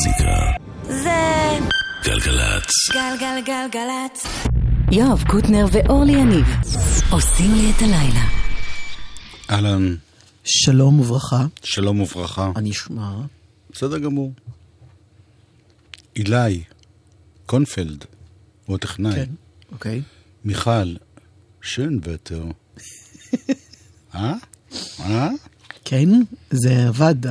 המוזיקה. זה גלגלצ. גלגלגלגלצ. יואב קוטנר ואורלי יניב עושים לי את הלילה. אהלן, שלום וברכה, שלום וברכה. מה נשמע? בסדר גמור. אילי, קונפלד, הוא הטכנאי. כן, אוקיי. מיכל, שוינבטר. אה? אה? כן, זה עבד,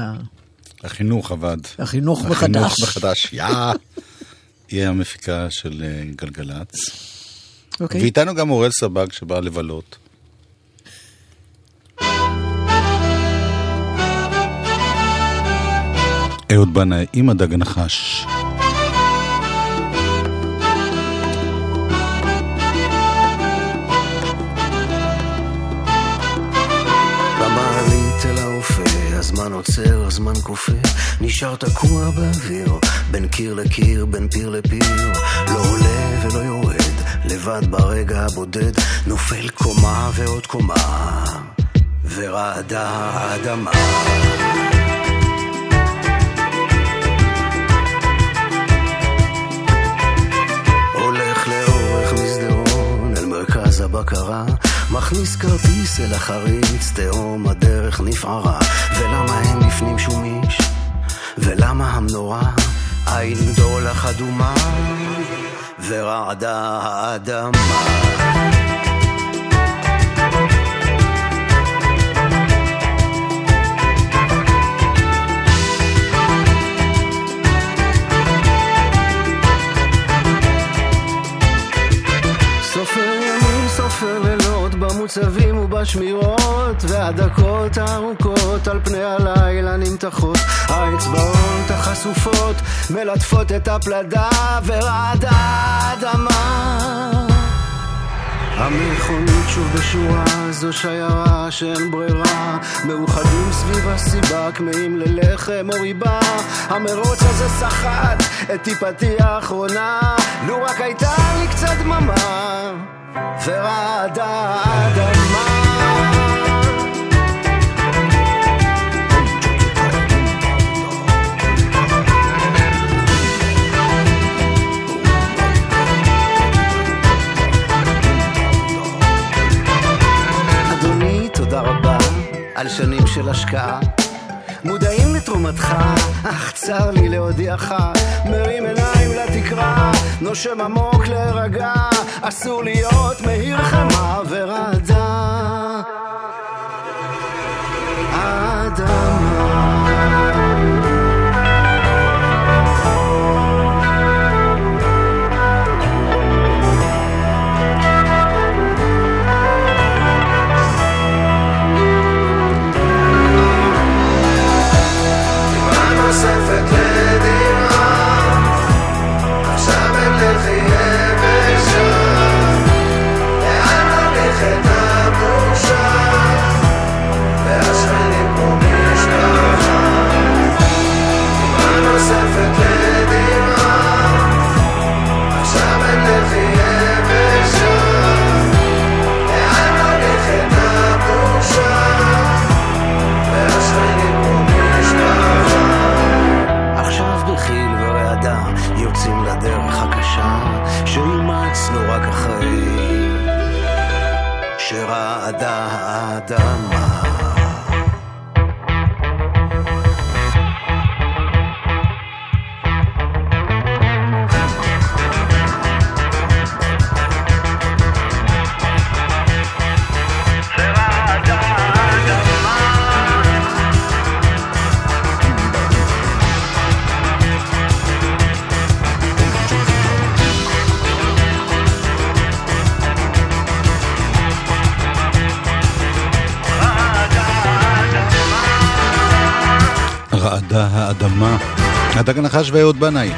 החינוך עבד. החינוך החינוך מחדש. מחדש, יא! היא המפיקה של אה, גלגלצ. אוקיי. ואיתנו גם אוראל סבג שבא לבלות. אהוד בנאי עם הדג הנחש. הזמן עוצר, הזמן כופה, נשאר תקוע באוויר, בין קיר לקיר, בין פיר לפיר, לא עולה ולא יורד, לבד ברגע הבודד, נופל קומה ועוד קומה, ורעדה האדמה. הולך לאורך מסדרון אל מרכז הבקרה מכניס כרטיס אל החריץ, תהום הדרך נפערה. ולמה אין לפנים שום איש? ולמה המנורה? עין דולח אדומה ורעדה האדמה והדקות הארוכות על פני הלילה נמתחות. האצבעות החשופות מלטפות את הפלדה, ורעדה האדמה. המכונית שוב בשורה, זו שיירה שאין ברירה מאוחדים סביב הסיבה, כמהים ללחם או ריבה המרוץ הזה סחט את טיפתי האחרונה לו רק הייתה לי קצת דממה ורעדה האדמה על שנים של השקעה. מודעים לתרומתך, אך צר לי להודיעך, מרים עיניים לתקרה, נושם עמוק להירגע, אסור להיות מהיר חמה ורעדה. הנחש ואהוד בנאי.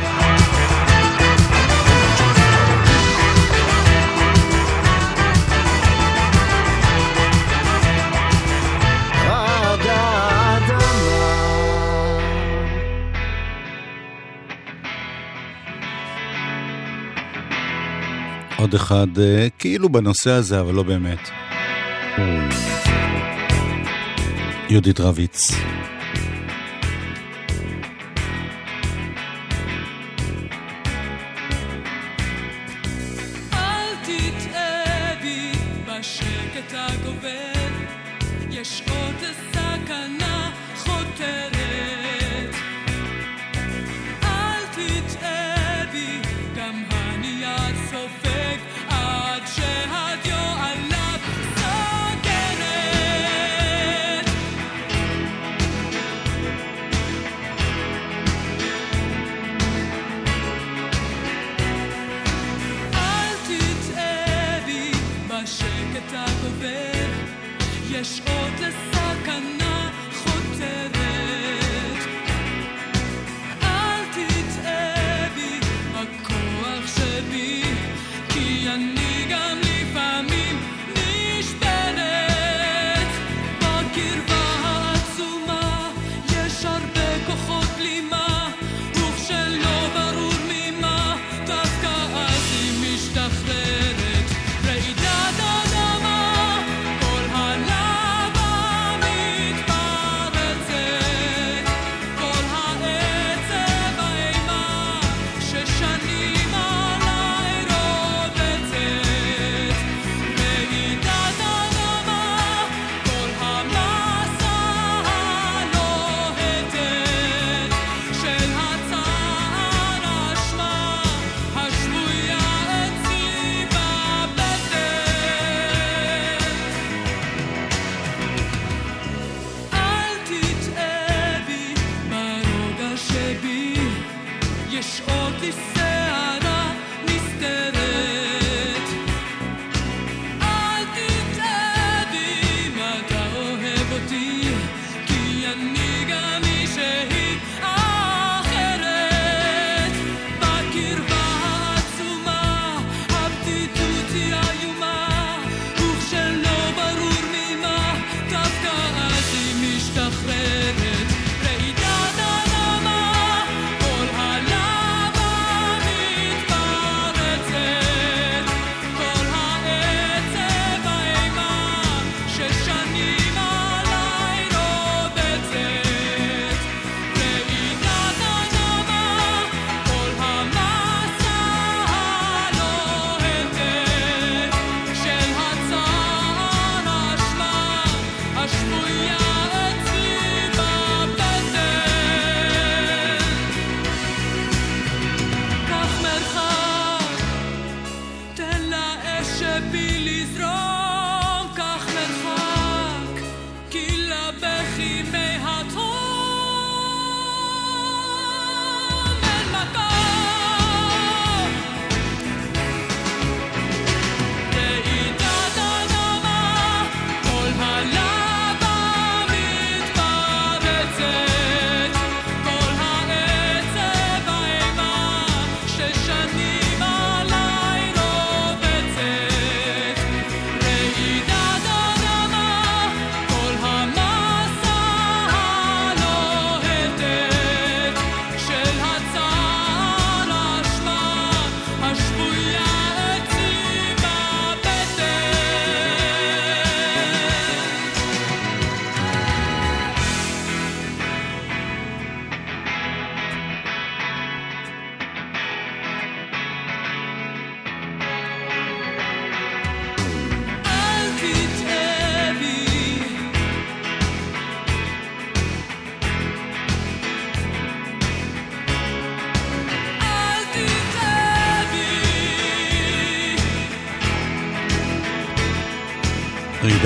עוד אחד אה, כאילו בנושא הזה, אבל לא באמת. יהודית רביץ.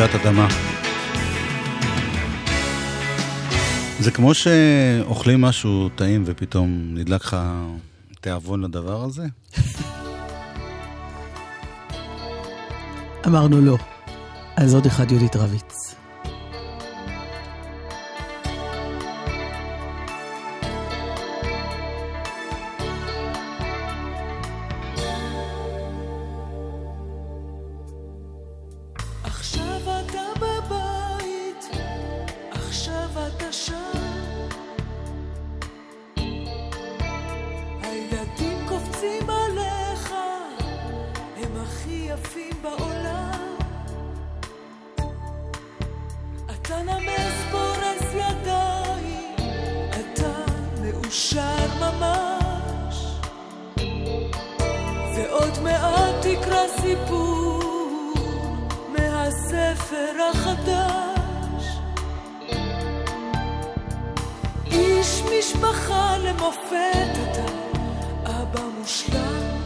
רעידת אדמה. זה כמו שאוכלים משהו טעים ופתאום נדלק לך תיאבון לדבר הזה? אמרנו לא. אז עוד אחד יהודית רביץ. מאושר ממש. ועוד מעט תקרא סיפור מהספר החדש. איש משפחה למופת אתה אבא מושלם.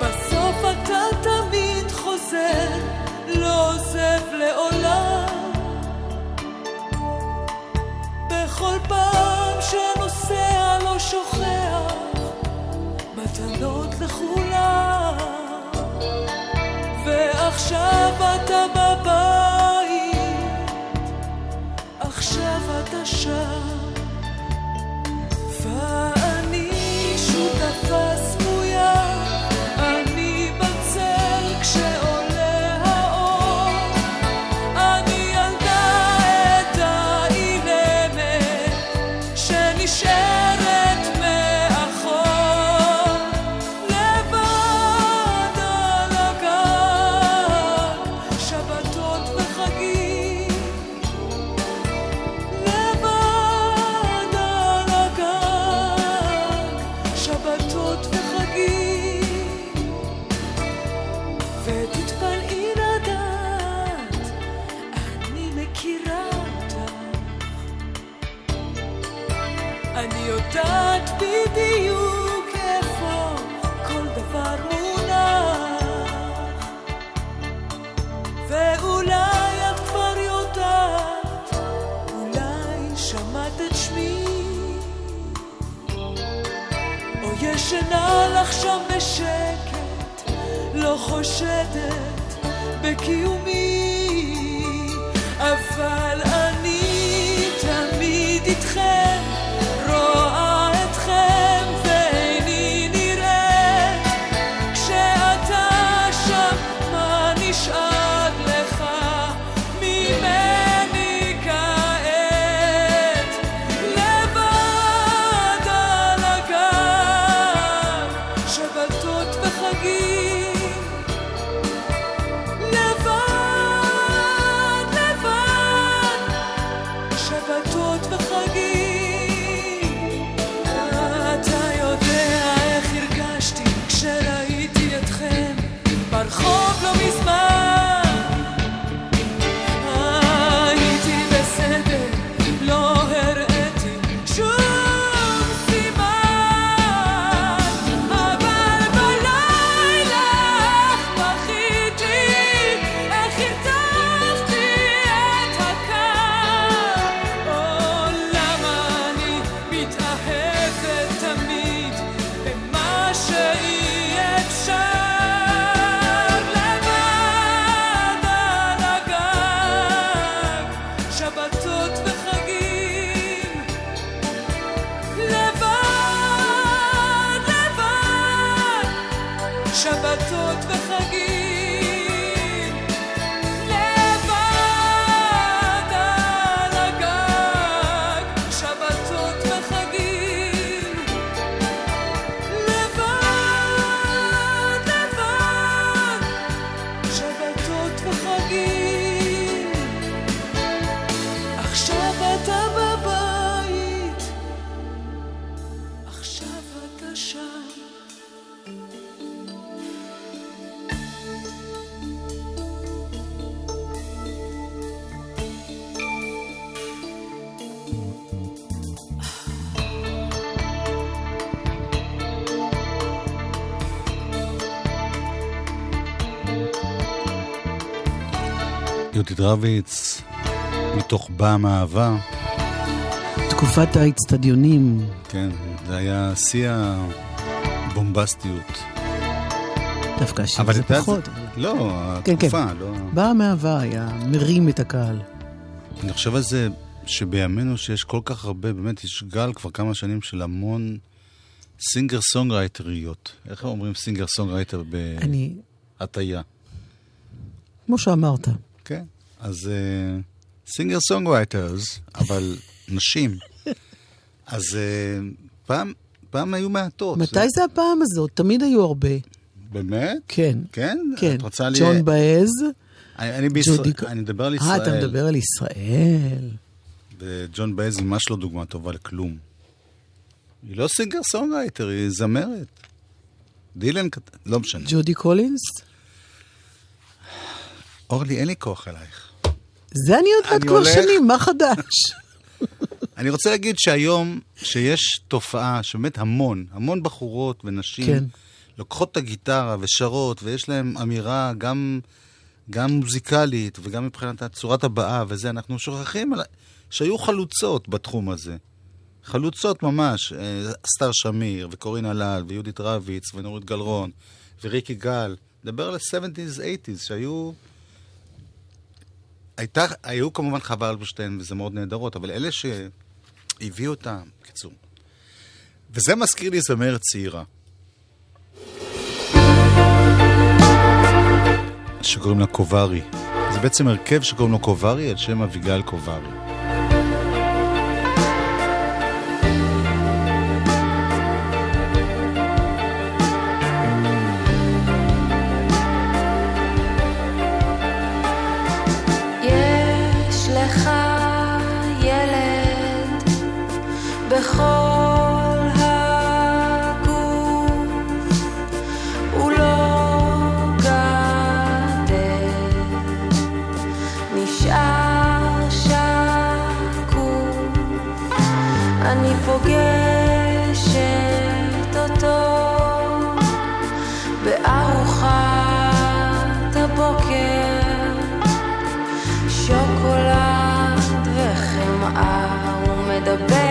בסוף אתה תמיד חוזר לא עוזב לעולם. בכל פעם שנוסע לא שוכח מתנות לכולם. ועכשיו אתה בבית עכשיו אתה שם. ישנה לך שם בשקט, לא חושדת בקיומי, אבל שבתות וחגים. רביץ, מתוך באה מאהבה, תקופת האצטדיונים, כן, זה היה שיא הבומבסטיות. דווקא השיר אבל זה את יודעת, פחות. לא, כן, כן. התקופה, לא... באה מאהבה, היה מרים את הקהל. אני חושב על זה שבימינו שיש כל כך הרבה, באמת יש גל כבר כמה שנים של המון singer songwriter יות. איך אומרים singer songwriter אני, בהטייה? כמו שאמרת, כן. אז singer songwriters, אבל נשים. אז אה, פעם, פעם היו מעטות. מתי זה הפעם הזאת? תמיד היו הרבה. באמת? כן. כן? כן. את רוצה לי... ג'ואן באאז, אני, אני, בישראל, ג'ודי... אני מדבר על אה, ישראל. אתה מדבר על ישראל. וג'ואן באאז היא ממש לא דוגמה טובה לכלום. היא לא singer songwriter, היא זמרת. דילן, כת- לא משנה. ג'ודי קולינס? אורלי, אין לי כוח אלייך. זה אני יודעת אני כבר הולך- שנים, מה חדש? אני רוצה להגיד שהיום, שיש תופעה שבאמת המון, המון בחורות ונשים, כן. לוקחות את הגיטרה ושרות, ויש להן אמירה גם, גם מוזיקלית וגם מבחינת צורת הבעה וזה, אנחנו שוכחים על... שהיו חלוצות בתחום הזה. חלוצות ממש, אה, סטאר שמיר, וקורין הלל, ויהודית רביץ, ונורית גלרון, וריקי גל, מדבר על ה-70's, 80's, שהיו... הייתה, היו כמובן חווה אלברשטיין וזמרות נהדרות, אבל אלה שהביאו אותם, בקיצור. וזה מזכיר לי זמרת צעירה. שקוראים לה קוברי. זה בעצם הרכב שקוראים לו קוברי על שם אביגל קוברי. הוא מדבר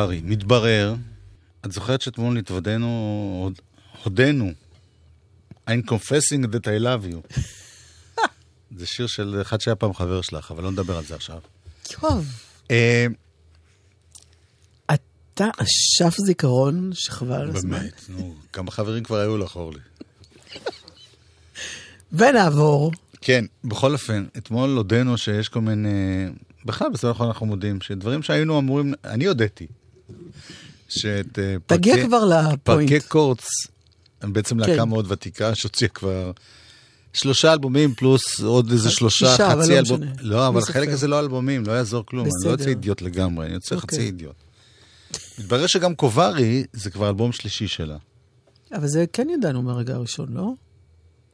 קוברי, מתברר, את זוכרת שאתמול התוודענו, הוד- הודינו, I'm confessing that I love you. זה שיר של אחד שהיה פעם חבר שלך, אבל לא נדבר על זה עכשיו. יואב, אה, אתה אשף זיכרון שחבל על הזמן. באמת, נו, כמה חברים כבר היו לך, אורלי. ונעבור. כן, בכל אופן, אתמול הודינו שיש כל מיני... בכלל, בסדר אנחנו מודים, שדברים שהיינו אמורים... אני הודיתי. שאת... אה, תגיע פרקי- כבר לפוינט. פרקי קורץ, הם בעצם להקה כן. מאוד ותיקה, שהוציאה כבר שלושה אלבומים פלוס עוד איזה שלושה, שישה, אבל חצי לא אלבום. משנה. לא, אבל לא חלק סופר. הזה לא אלבומים, לא יעזור כלום. אני לא יוצא בסדר. אידיוט לגמרי, אני יוצא אוקיי. חצי אידיוט. מתברר שגם קוברי זה כבר אלבום שלישי שלה. אבל זה כן ידענו מהרגע הראשון, לא?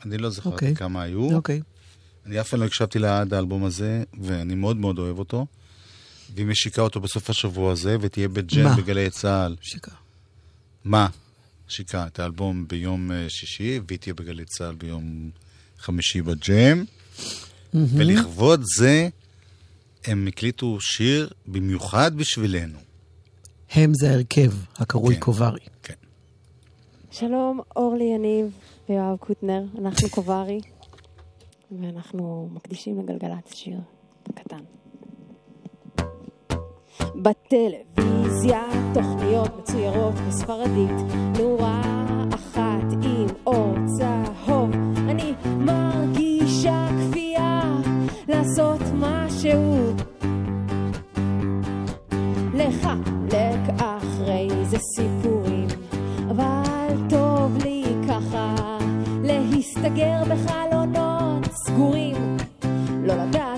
אני לא זכרתי אוקיי. כמה היו. אוקיי. אני אף פעם לא הקשבתי לעד האלבום הזה, ואני מאוד מאוד אוהב אותו. והיא משיקה אותו בסוף השבוע הזה, ותהיה מה? בגלי צה"ל. שיקה. מה? שיקה את האלבום ביום אה, שישי, והיא תהיה בגלי צה"ל ביום חמישי בג'ם, ולכבוד זה הם הקליטו שיר במיוחד בשבילנו. הם זה ההרכב הקרוי כן. קוברי. כן. שלום, אורלי יניב ויואב קוטנר, אנחנו קוברי, ואנחנו מקדישים לגלגלצ שיר קטן. בטלוויזיה תוכניות מצוירות בספרדית, נורה אחת עם אור צהוב. אני מרגישה כפייה לעשות משהו. לחלק אחרי זה סיפורים, אבל טוב לי ככה להסתגר בחלונות סגורים, לא לדעת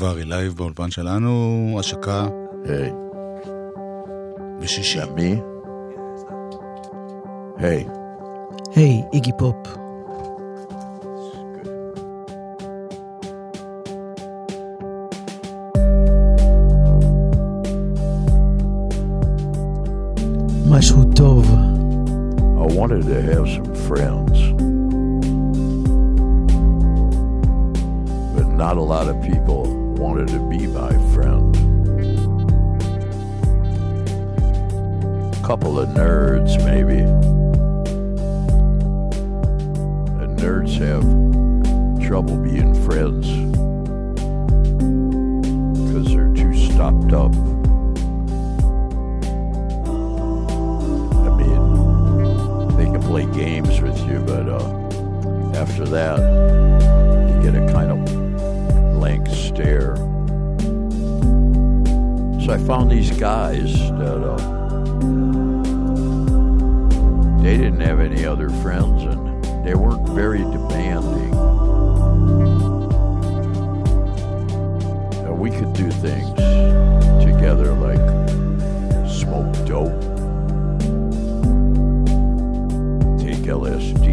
קוברי לייב באולפן שלנו, השקה היי, בשישי. yeah, me? Hey, היי, איגי פופ. משהו טוב. I wanted to have some friends, but not a lot of people wanted to be my friend. A couple of nerds, maybe. And nerds have trouble being friends because they're too stopped up. I mean, they can play games with you, but uh, after that, you get a kind of stare. So I found these guys that uh, they didn't have any other friends and they weren't very demanding. And we could do things together like smoke dope take LSD,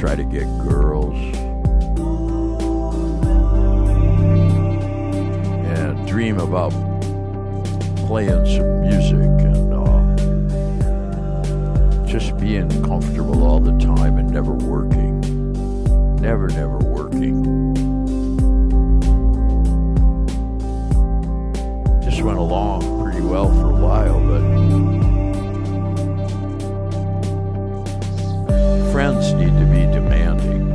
try to get girls, and dream about playing some music and uh, just being comfortable all the time and never working. Never, never working. Just went along pretty well for a while, but friends need to be demanding.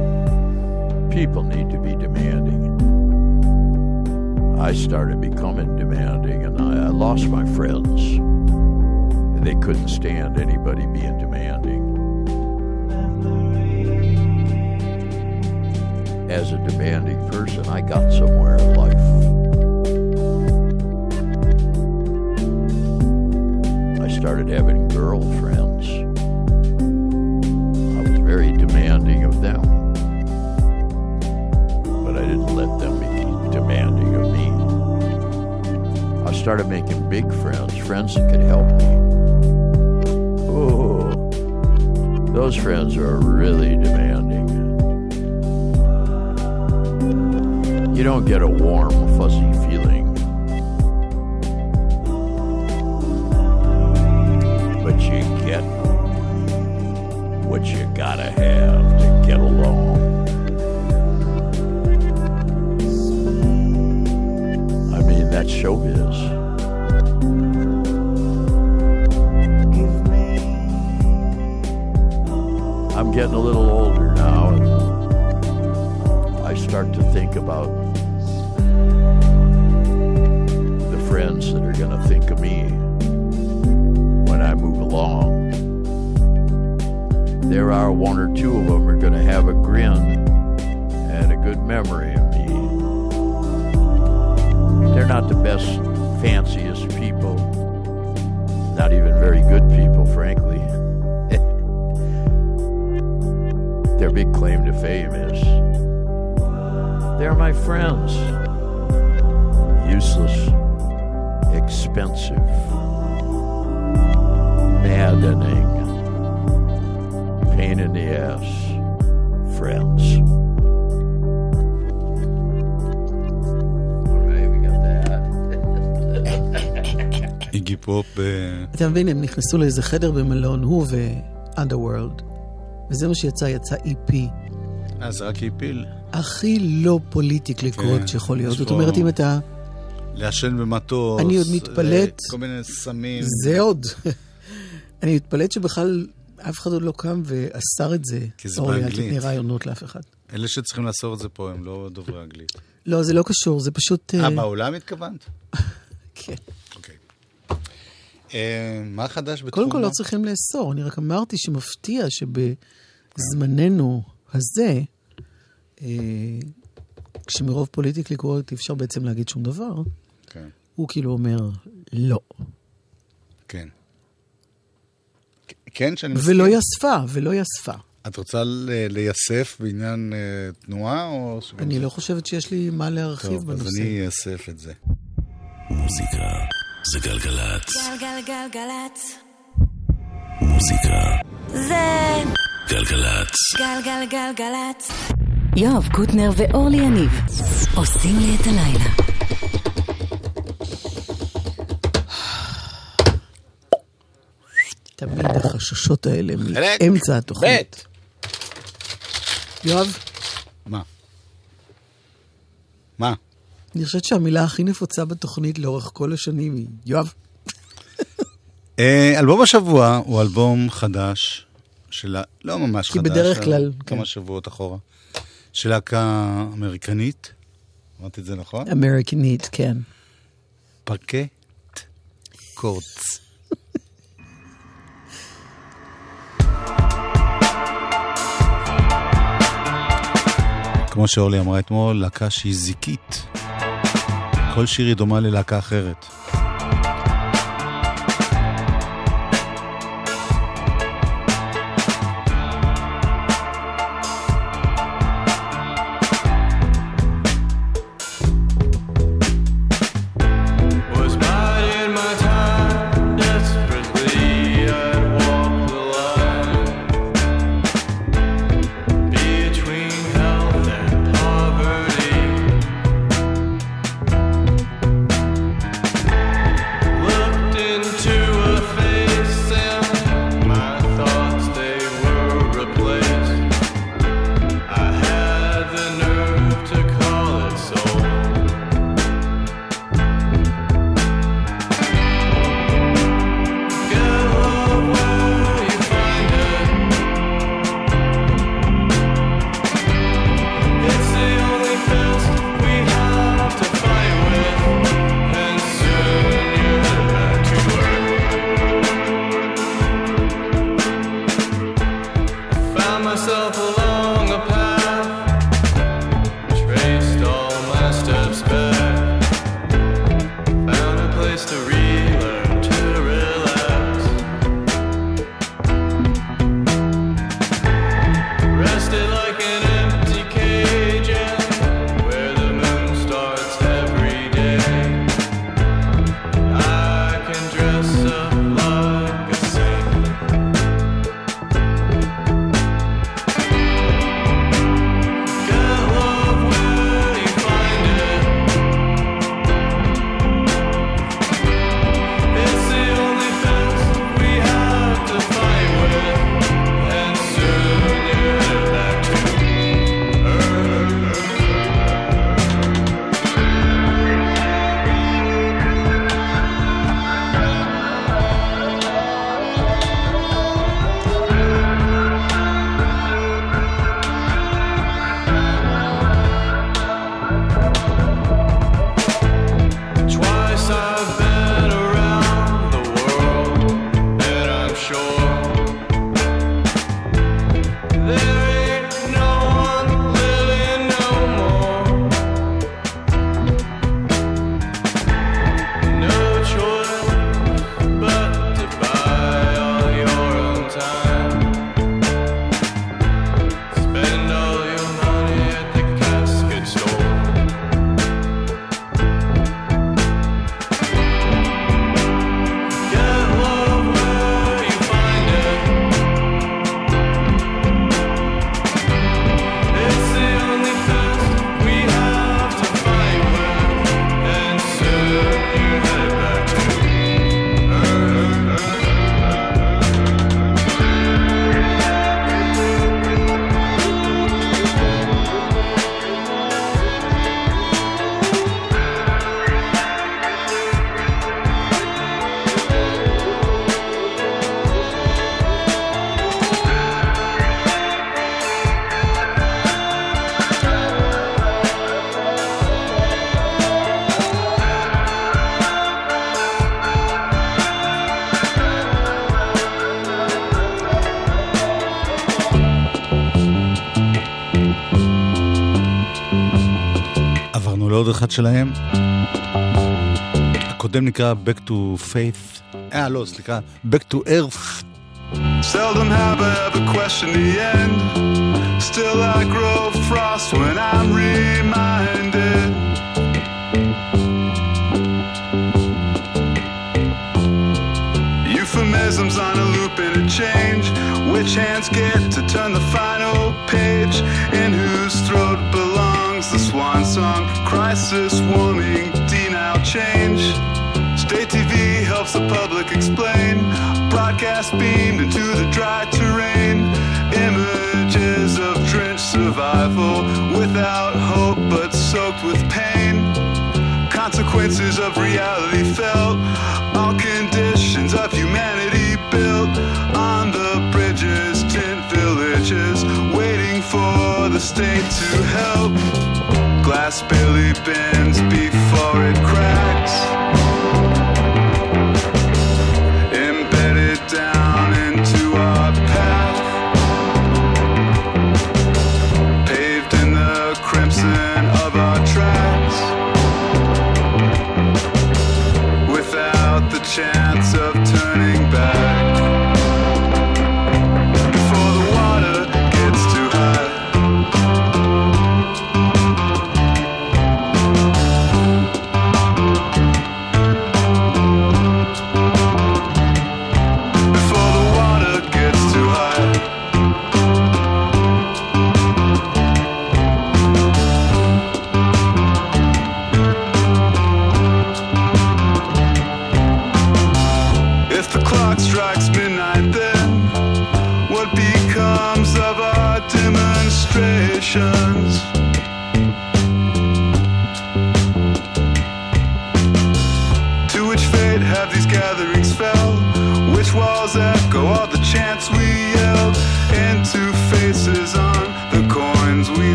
People need to be demanding. I started becoming demanding, and I, I lost my friends. They couldn't stand anybody being demanding. As a demanding person, I got somewhere in life. I started having girlfriends. Very demanding of them. But I didn't let them be demanding of me. I started making big friends, friends that could help me. Oh, those friends are really demanding. You don't get a warm, fuzzy feeling. Gotta have to get along. I mean, that's showbiz. I'm getting a little older now, and I start to think about the friends that are going to think of me when I move along. There are one or two of them are going to have a grin and a good memory of me. They're not the best, fanciest people, not even very good people, frankly. Their big claim to fame is they're my friends. Useless, expensive, maddening, pain in the ass friends. All right, we got that. איגי פופ, אה, אתה מבין, הם נכנסו לאיזה חדר במלון, הוא ו-Underworld, וזה מה שיצא, יצא EP. אה, זה רק הפיל. הכי לא פוליטיקלי כן, קורקט שיכול להיות. זאת אומרת, אם אתה... לעשן במטוס. אני עוד מתפלאת. אה, כל מיני סמים. זה עוד. אני מתפלאת שבכלל אף אחד עוד לא קם ואסר את זה. כי זה באנגלית. תתני רעיונות לאף אחד. אלה שצריכים לאסור את זה פה הם לא דוברי אנגלית. לא, זה לא קשור, זה פשוט... אה, אה, בעולם התכוונת? כן. אוקיי. אה, מה חדש בתחום... קודם כל לא צריכים לאסור, אני רק אמרתי שמפתיע שבזמננו הזה, אה, כשמרוב פוליטיקלי קורקט אי אפשר בעצם להגיד שום דבר, כן, הוא כאילו אומר לא. כן. כן, שאני מסכים. ולא יספה, ולא יספה. את רוצה לייסף בעניין אה, תנועה, או... אני זה- לא חושבת שיש לי מה להרחיב טוב, אז בנושא. אני אייסף את זה. מוזיקה זה גלגלצ. גלגלגלגלצ. מוזיקה זה גלגלצ. גלגלגלגלצ. יואב קוטנר ואורלי יניב עושים לי את הלילה. החששות האלה מאמצע התוכנית. יואב, מה? מה? אני חושבת שהמילה הכי נפוצה בתוכנית לאורך כל השנים היא יואב. אה, אלבום השבוע הוא אלבום חדש, של... לא ממש כי חדש, בדרך אבל כלל, כמה כן. שבועות אחורה. של להקה אמריקנית, אמרתי את זה נכון? אמריקנית, כן. פרקט קורץ. כמו שאורלי אמרה אתמול, להקה שהיא זיקית. כל שיר היא דומה ללהקה אחרת. עוד אחד שלהם. הקודם נקרא Back to Faith. אה, לא, סליחה, Back to Earth. Seldom have ever the end. Still I grow frost when I'm reminded. Euphemisms on a loop and a change. Which hands get to turn the final page? In whose throat? swan song, crisis warning, denial change. State TV helps the public explain. Broadcast beamed into the dry terrain. Images of drenched survival, without hope but soaked with pain. Consequences of reality felt, all conditions of humanity built on the bridges, tent villages, waiting for the state to help glass Billy bends before it cracks.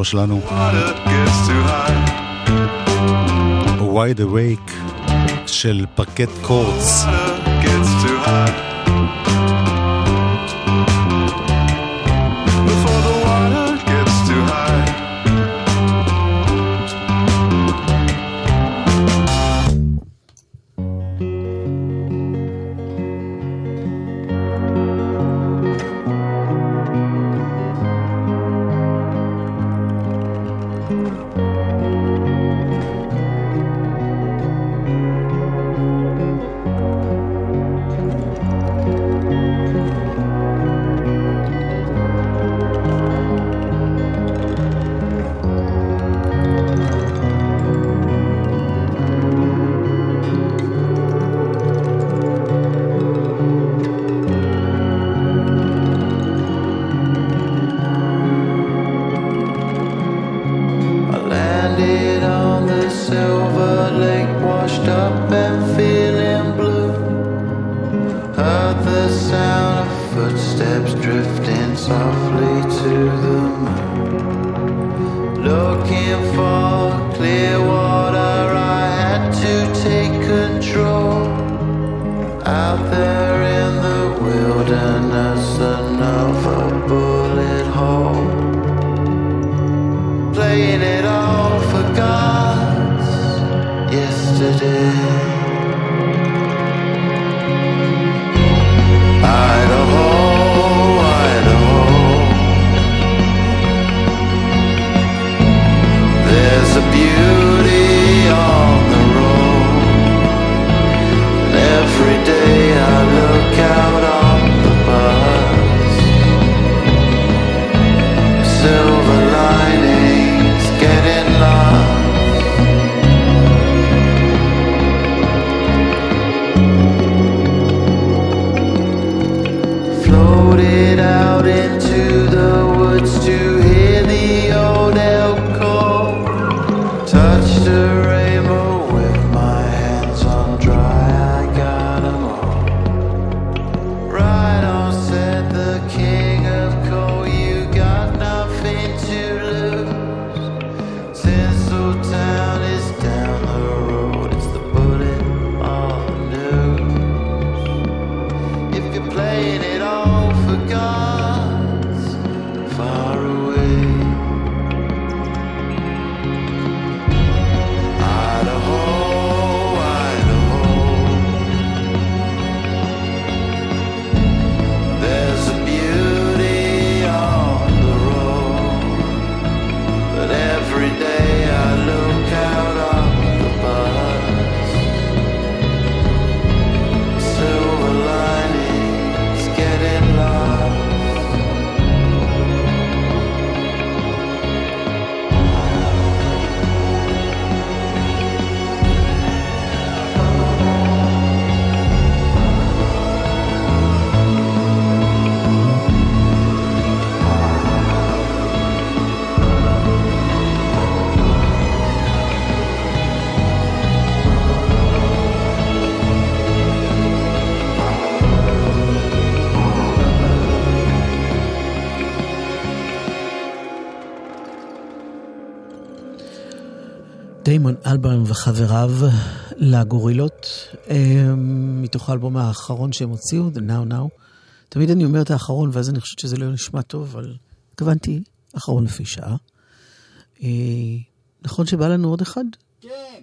השבוע שלנו. Wide Awake של פרקט קורץ. out there in the wilderness. חבריו לגורילות, מתוך האלבום האחרון שהם הוציאו, The Now Now. תמיד אני אומרת האחרון, ואז אני חושבת שזה לא נשמע טוב, אבל התכוונתי, אחרון לפי שעה. אה, נכון שבא לנו עוד אחד? כן.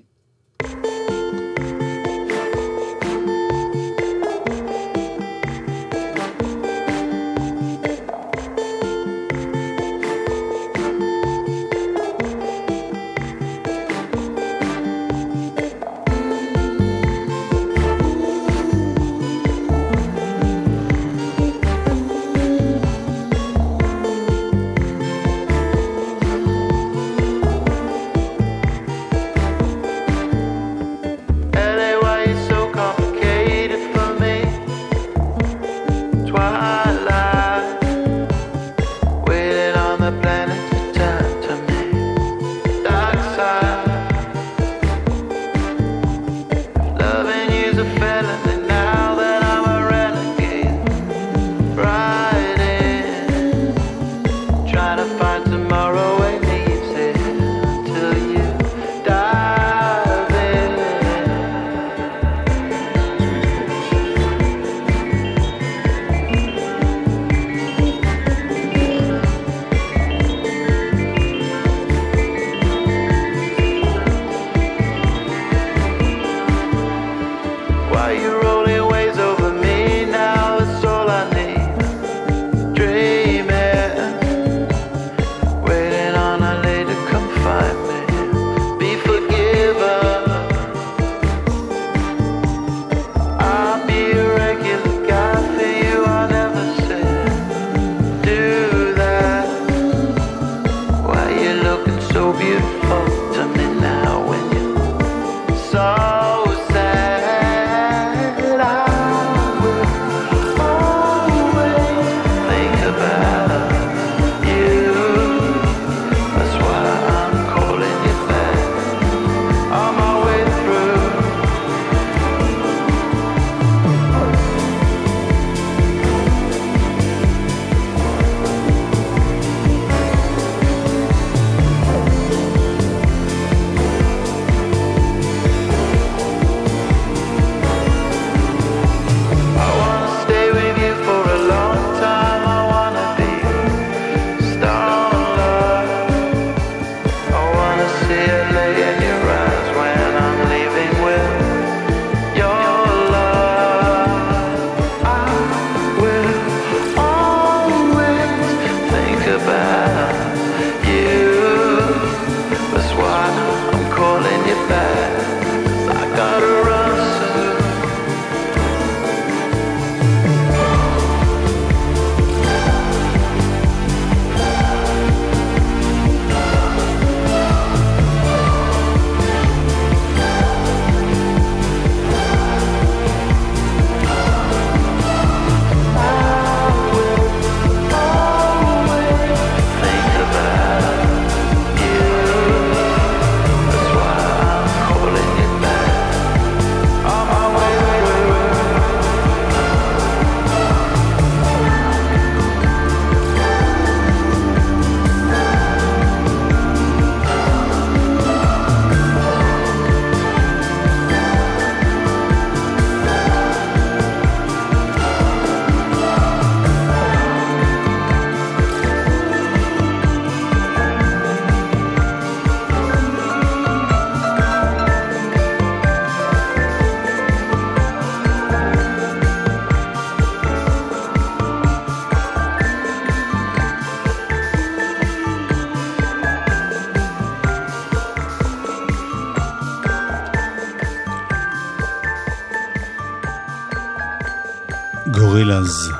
גורילאז.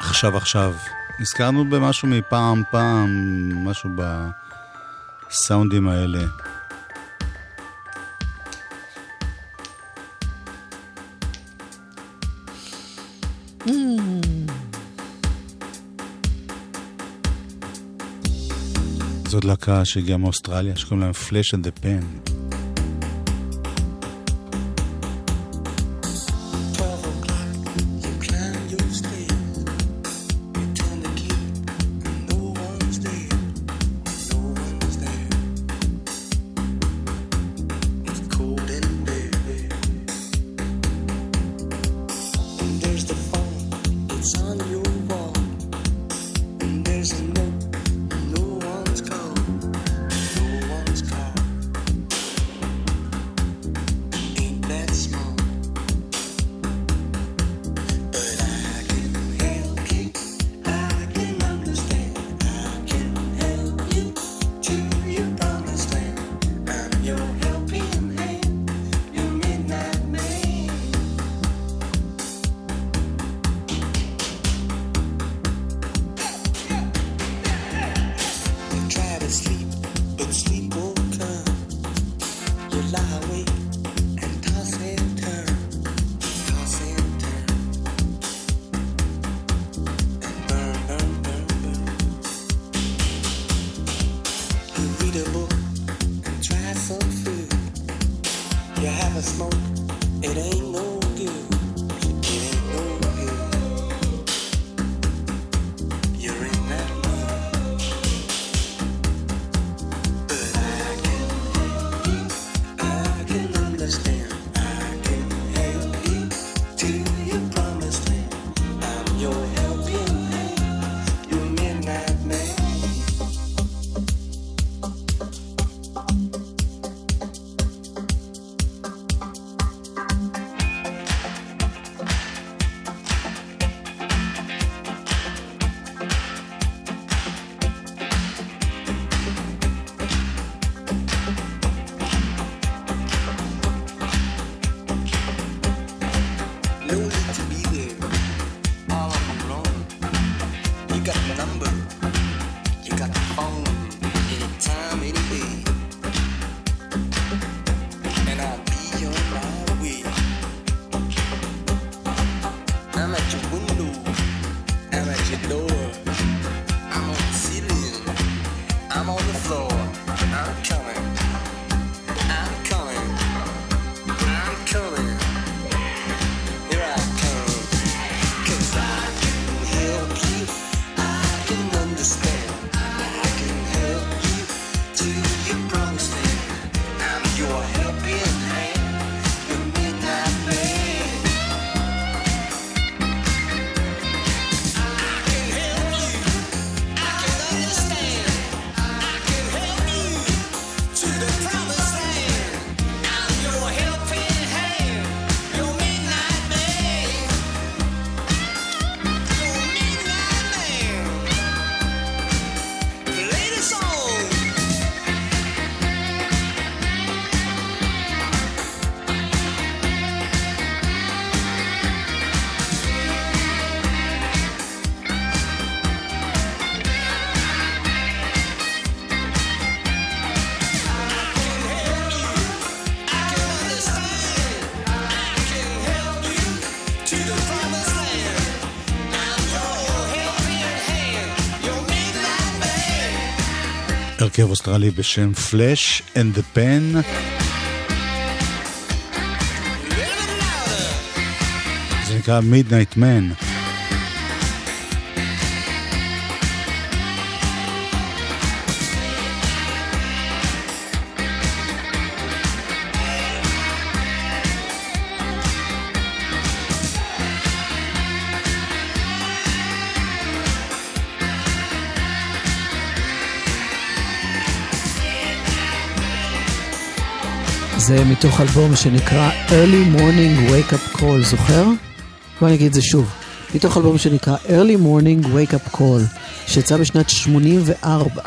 עכשיו עכשיו. נזכרנו במשהו מפעם פעם, משהו בסאונדים האלה. זאת להקה שהגיעה מאוסטרליה, שקוראים להם Flash and the Pan. הרכב אוסטרלי בשם Flash and the Pan. זה נקרא Midnight Man. זה מתוך אלבום שנקרא Early Morning Wake Up Call, זוכר? בוא נגיד את זה שוב. מתוך אלבום שנקרא Early Morning Wake Up Call, שיצא בשנת 84.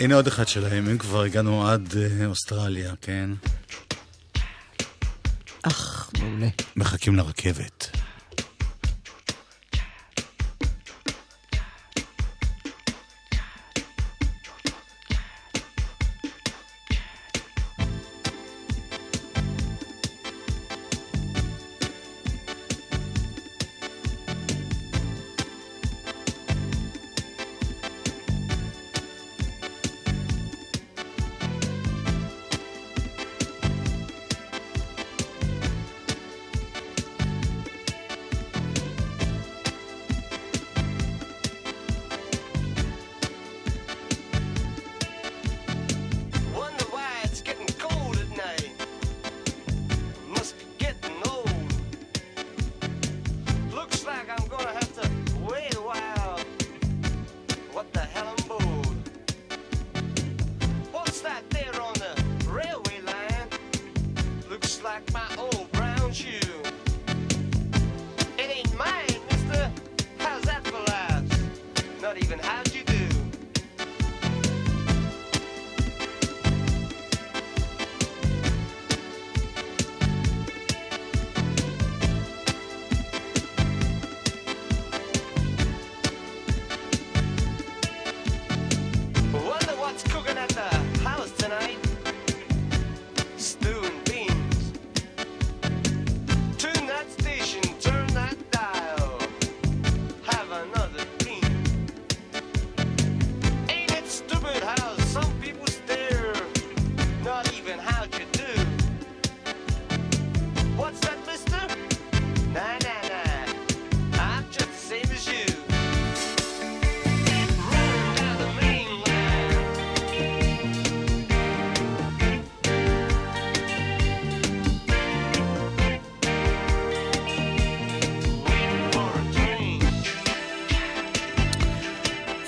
הנה עוד אחד שלהם, אם כבר הגענו עד אה, אוסטרליה, כן? אך, מעולה. מחכים לרכבת.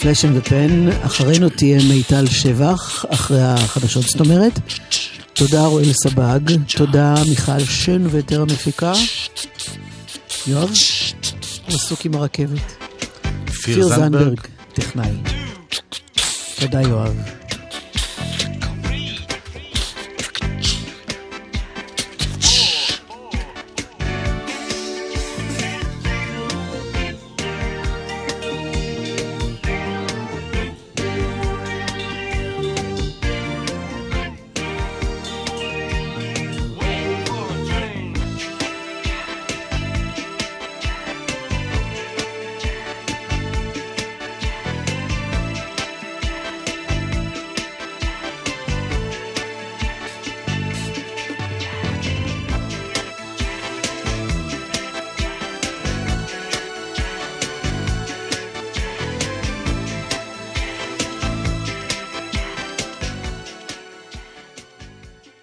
Flash and the Pan, אחרינו תהיה מיטל שבח, אחרי החדשות זאת אומרת. תודה רועי סבג, תודה מיכל שן ויתר המפיקה. יואב, עסוק עם הרכבת. כפיר זנדברג, טכנאי. תודה יואב.